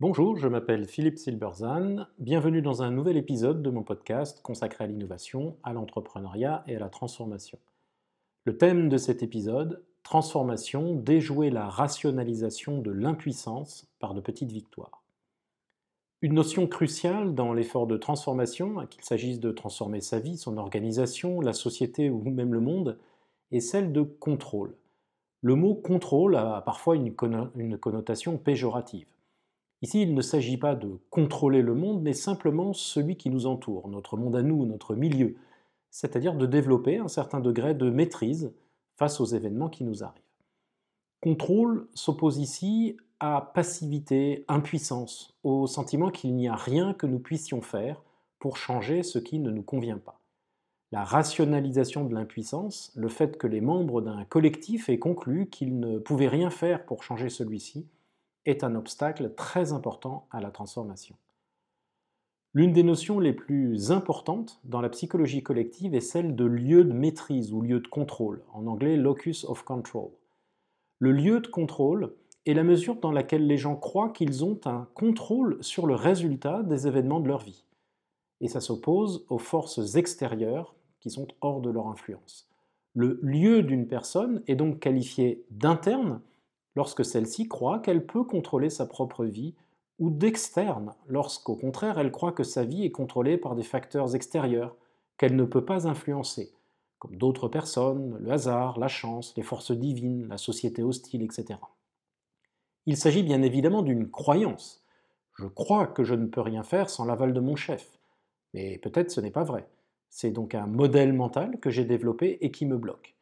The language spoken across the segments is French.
Bonjour, je m'appelle Philippe Silberzan. Bienvenue dans un nouvel épisode de mon podcast consacré à l'innovation, à l'entrepreneuriat et à la transformation. Le thème de cet épisode, transformation, déjouer la rationalisation de l'impuissance par de petites victoires. Une notion cruciale dans l'effort de transformation, qu'il s'agisse de transformer sa vie, son organisation, la société ou même le monde, est celle de contrôle. Le mot contrôle a parfois une connotation péjorative. Ici, il ne s'agit pas de contrôler le monde, mais simplement celui qui nous entoure, notre monde à nous, notre milieu, c'est-à-dire de développer un certain degré de maîtrise face aux événements qui nous arrivent. Contrôle s'oppose ici à passivité, impuissance, au sentiment qu'il n'y a rien que nous puissions faire pour changer ce qui ne nous convient pas. La rationalisation de l'impuissance, le fait que les membres d'un collectif aient conclu qu'ils ne pouvaient rien faire pour changer celui-ci, est un obstacle très important à la transformation. L'une des notions les plus importantes dans la psychologie collective est celle de lieu de maîtrise ou lieu de contrôle, en anglais locus of control. Le lieu de contrôle est la mesure dans laquelle les gens croient qu'ils ont un contrôle sur le résultat des événements de leur vie. Et ça s'oppose aux forces extérieures qui sont hors de leur influence. Le lieu d'une personne est donc qualifié d'interne lorsque celle-ci croit qu'elle peut contrôler sa propre vie, ou d'externe, lorsqu'au contraire elle croit que sa vie est contrôlée par des facteurs extérieurs qu'elle ne peut pas influencer, comme d'autres personnes, le hasard, la chance, les forces divines, la société hostile, etc. Il s'agit bien évidemment d'une croyance. Je crois que je ne peux rien faire sans l'aval de mon chef. Mais peut-être ce n'est pas vrai. C'est donc un modèle mental que j'ai développé et qui me bloque.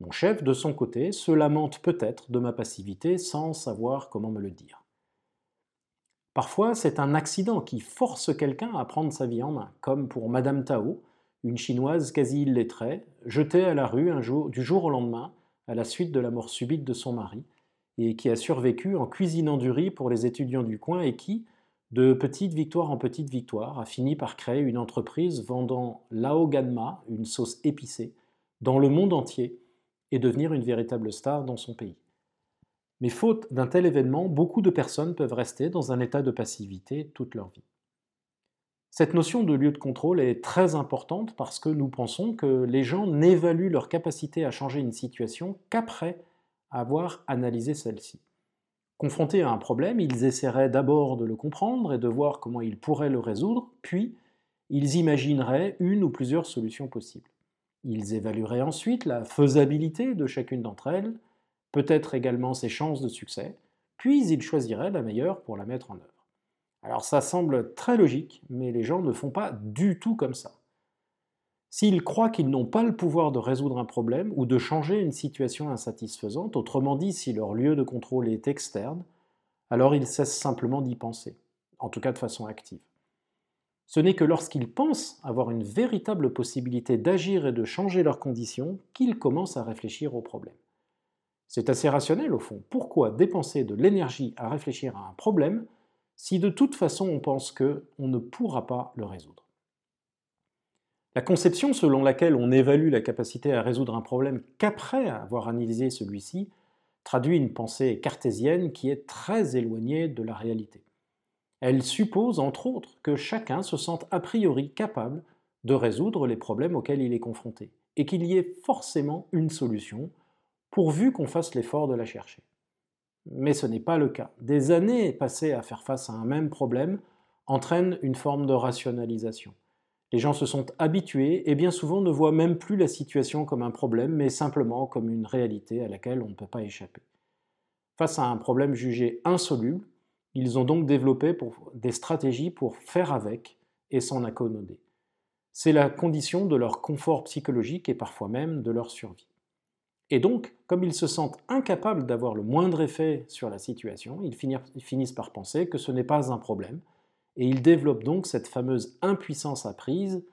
Mon chef, de son côté, se lamente peut-être de ma passivité sans savoir comment me le dire. Parfois, c'est un accident qui force quelqu'un à prendre sa vie en main, comme pour Madame Tao, une chinoise quasi illettrée, jetée à la rue du jour au lendemain à la suite de la mort subite de son mari, et qui a survécu en cuisinant du riz pour les étudiants du coin et qui, de petite victoire en petite victoire, a fini par créer une entreprise vendant Lao Ganma, une sauce épicée, dans le monde entier et devenir une véritable star dans son pays. Mais faute d'un tel événement, beaucoup de personnes peuvent rester dans un état de passivité toute leur vie. Cette notion de lieu de contrôle est très importante parce que nous pensons que les gens n'évaluent leur capacité à changer une situation qu'après avoir analysé celle-ci. Confrontés à un problème, ils essaieraient d'abord de le comprendre et de voir comment ils pourraient le résoudre, puis ils imagineraient une ou plusieurs solutions possibles. Ils évalueraient ensuite la faisabilité de chacune d'entre elles, peut-être également ses chances de succès, puis ils choisiraient la meilleure pour la mettre en œuvre. Alors ça semble très logique, mais les gens ne font pas du tout comme ça. S'ils croient qu'ils n'ont pas le pouvoir de résoudre un problème ou de changer une situation insatisfaisante, autrement dit si leur lieu de contrôle est externe, alors ils cessent simplement d'y penser, en tout cas de façon active. Ce n'est que lorsqu'ils pensent avoir une véritable possibilité d'agir et de changer leurs conditions qu'ils commencent à réfléchir au problème. C'est assez rationnel au fond. Pourquoi dépenser de l'énergie à réfléchir à un problème si de toute façon on pense que on ne pourra pas le résoudre? La conception selon laquelle on évalue la capacité à résoudre un problème qu'après avoir analysé celui-ci traduit une pensée cartésienne qui est très éloignée de la réalité. Elle suppose, entre autres, que chacun se sente a priori capable de résoudre les problèmes auxquels il est confronté, et qu'il y ait forcément une solution, pourvu qu'on fasse l'effort de la chercher. Mais ce n'est pas le cas. Des années passées à faire face à un même problème entraînent une forme de rationalisation. Les gens se sont habitués et bien souvent ne voient même plus la situation comme un problème, mais simplement comme une réalité à laquelle on ne peut pas échapper. Face à un problème jugé insoluble, ils ont donc développé des stratégies pour faire avec et s'en accommoder. C'est la condition de leur confort psychologique et parfois même de leur survie. Et donc, comme ils se sentent incapables d'avoir le moindre effet sur la situation, ils finissent par penser que ce n'est pas un problème, et ils développent donc cette fameuse impuissance apprise,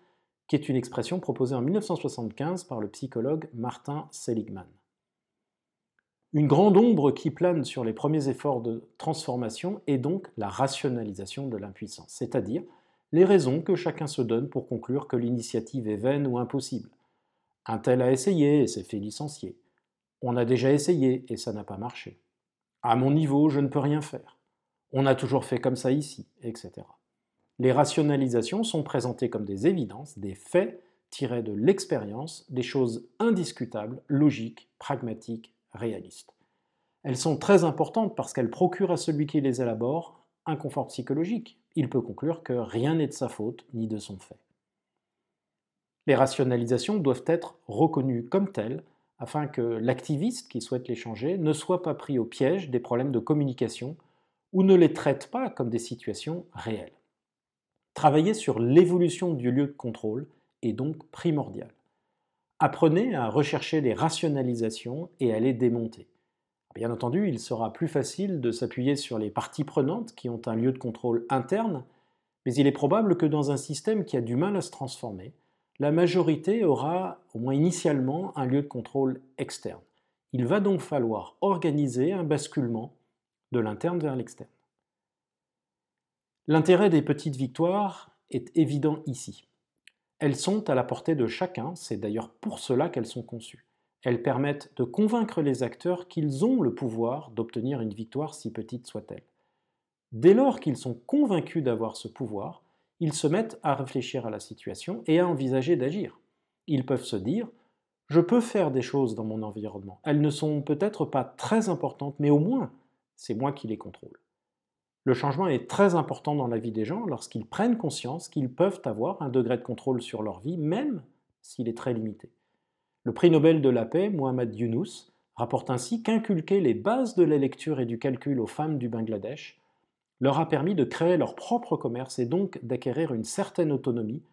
qui est une expression proposée en 1975 par le psychologue Martin Seligman. Une grande ombre qui plane sur les premiers efforts de transformation est donc la rationalisation de l'impuissance, c'est-à-dire les raisons que chacun se donne pour conclure que l'initiative est vaine ou impossible. Un tel a essayé et s'est fait licencier. On a déjà essayé et ça n'a pas marché. À mon niveau, je ne peux rien faire. On a toujours fait comme ça ici, etc. Les rationalisations sont présentées comme des évidences, des faits tirés de l'expérience, des choses indiscutables, logiques, pragmatiques, réalistes. Elles sont très importantes parce qu'elles procurent à celui qui les élabore un confort psychologique. Il peut conclure que rien n'est de sa faute ni de son fait. Les rationalisations doivent être reconnues comme telles afin que l'activiste qui souhaite les changer ne soit pas pris au piège des problèmes de communication ou ne les traite pas comme des situations réelles. Travailler sur l'évolution du lieu de contrôle est donc primordial. Apprenez à rechercher les rationalisations et à les démonter. Bien entendu, il sera plus facile de s'appuyer sur les parties prenantes qui ont un lieu de contrôle interne, mais il est probable que dans un système qui a du mal à se transformer, la majorité aura, au moins initialement, un lieu de contrôle externe. Il va donc falloir organiser un basculement de l'interne vers l'externe. L'intérêt des petites victoires est évident ici. Elles sont à la portée de chacun, c'est d'ailleurs pour cela qu'elles sont conçues. Elles permettent de convaincre les acteurs qu'ils ont le pouvoir d'obtenir une victoire si petite soit-elle. Dès lors qu'ils sont convaincus d'avoir ce pouvoir, ils se mettent à réfléchir à la situation et à envisager d'agir. Ils peuvent se dire Je peux faire des choses dans mon environnement. Elles ne sont peut-être pas très importantes, mais au moins, c'est moi qui les contrôle. Le changement est très important dans la vie des gens lorsqu'ils prennent conscience qu'ils peuvent avoir un degré de contrôle sur leur vie, même s'il est très limité. Le prix Nobel de la paix, Mohamed Younous, rapporte ainsi qu'inculquer les bases de la lecture et du calcul aux femmes du Bangladesh leur a permis de créer leur propre commerce et donc d'acquérir une certaine autonomie,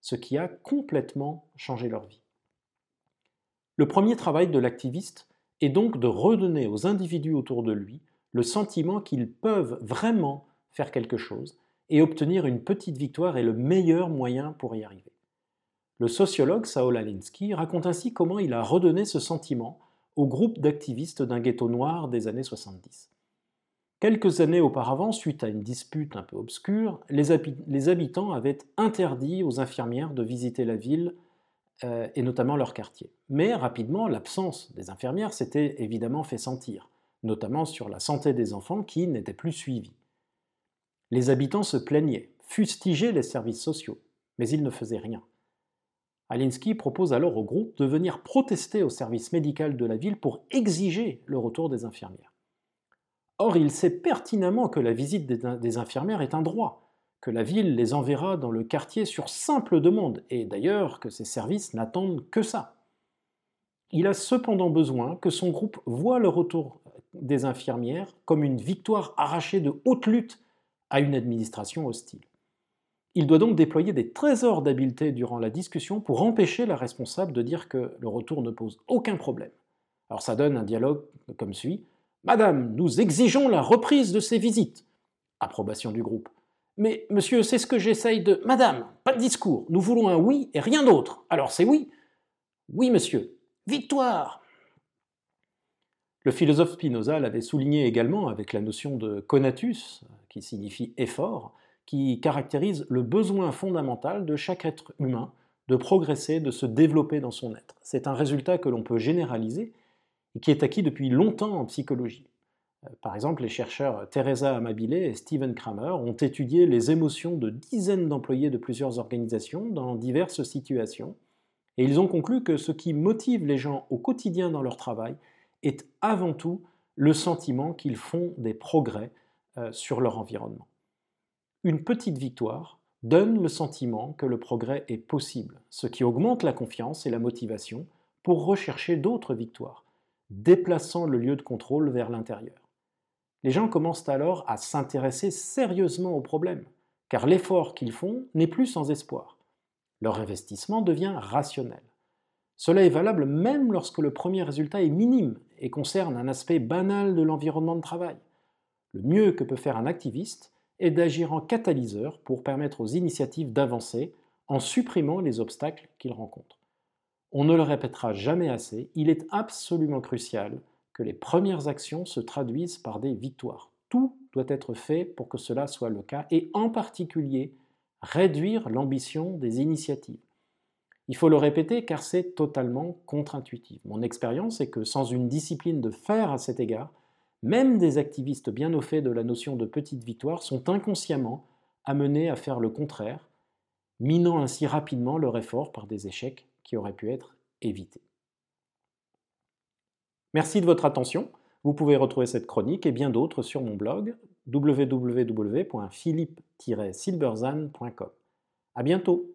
ce qui a complètement changé leur vie. Le premier travail de l'activiste est donc de redonner aux individus autour de lui le sentiment qu'ils peuvent vraiment faire quelque chose et obtenir une petite victoire est le meilleur moyen pour y arriver. Le sociologue Saul Alinsky raconte ainsi comment il a redonné ce sentiment au groupe d'activistes d'un ghetto noir des années 70. Quelques années auparavant, suite à une dispute un peu obscure, les, habitants avaient interdit aux infirmières de visiter la ville euh, et notamment leur quartier. Mais rapidement, l'absence des infirmières s'était évidemment fait sentir notamment sur la santé des enfants qui n'étaient plus suivis. Les habitants se plaignaient, fustigeaient les services sociaux, mais ils ne faisaient rien. Alinsky propose alors au groupe de venir protester au service médical de la ville pour exiger le retour des infirmières. Or, il sait pertinemment que la visite des infirmières est un droit, que la ville les enverra dans le quartier sur simple demande, et d'ailleurs que ces services n'attendent que ça. Il a cependant besoin que son groupe voit le retour des infirmières comme une victoire arrachée de haute lutte à une administration hostile. Il doit donc déployer des trésors d'habileté durant la discussion pour empêcher la responsable de dire que le retour ne pose aucun problème. Alors ça donne un dialogue comme suit. Madame, nous exigeons la reprise de ces visites. Approbation du groupe. Mais monsieur, c'est ce que j'essaye de... Madame, pas de discours. Nous voulons un oui et rien d'autre. Alors c'est oui. Oui, monsieur. Victoire. Le philosophe Spinoza l'avait souligné également avec la notion de conatus, qui signifie effort, qui caractérise le besoin fondamental de chaque être humain de progresser, de se développer dans son être. C'est un résultat que l'on peut généraliser et qui est acquis depuis longtemps en psychologie. Euh, par exemple, les chercheurs Teresa Amabile et Steven Kramer ont étudié les émotions de dizaines d'employés de plusieurs organisations dans diverses situations, et ils ont conclu que ce qui motive les gens au quotidien dans leur travail est avant tout le sentiment qu'ils font des progrès euh, sur leur environnement. Une petite victoire donne le sentiment que le progrès est possible, ce qui augmente la confiance et la motivation pour rechercher d'autres victoires, déplaçant le lieu de contrôle vers l'intérieur. Les gens commencent alors à s'intéresser sérieusement au problème, car l'effort qu'ils font n'est plus sans espoir. Leur investissement devient rationnel. Cela est valable même lorsque le premier résultat est minime et concerne un aspect banal de l'environnement de travail. Le mieux que peut faire un activiste est d'agir en catalyseur pour permettre aux initiatives d'avancer en supprimant les obstacles qu'ils rencontrent. On ne le répétera jamais assez, il est absolument crucial que les premières actions se traduisent par des victoires. Tout doit être fait pour que cela soit le cas et en particulier réduire l'ambition des initiatives. Il faut le répéter car c'est totalement contre-intuitif. Mon expérience est que sans une discipline de faire à cet égard, même des activistes bien au fait de la notion de petite victoire sont inconsciemment amenés à faire le contraire, minant ainsi rapidement leur effort par des échecs qui auraient pu être évités. Merci de votre attention. Vous pouvez retrouver cette chronique et bien d'autres sur mon blog www.philippe-silberzan.com. À bientôt!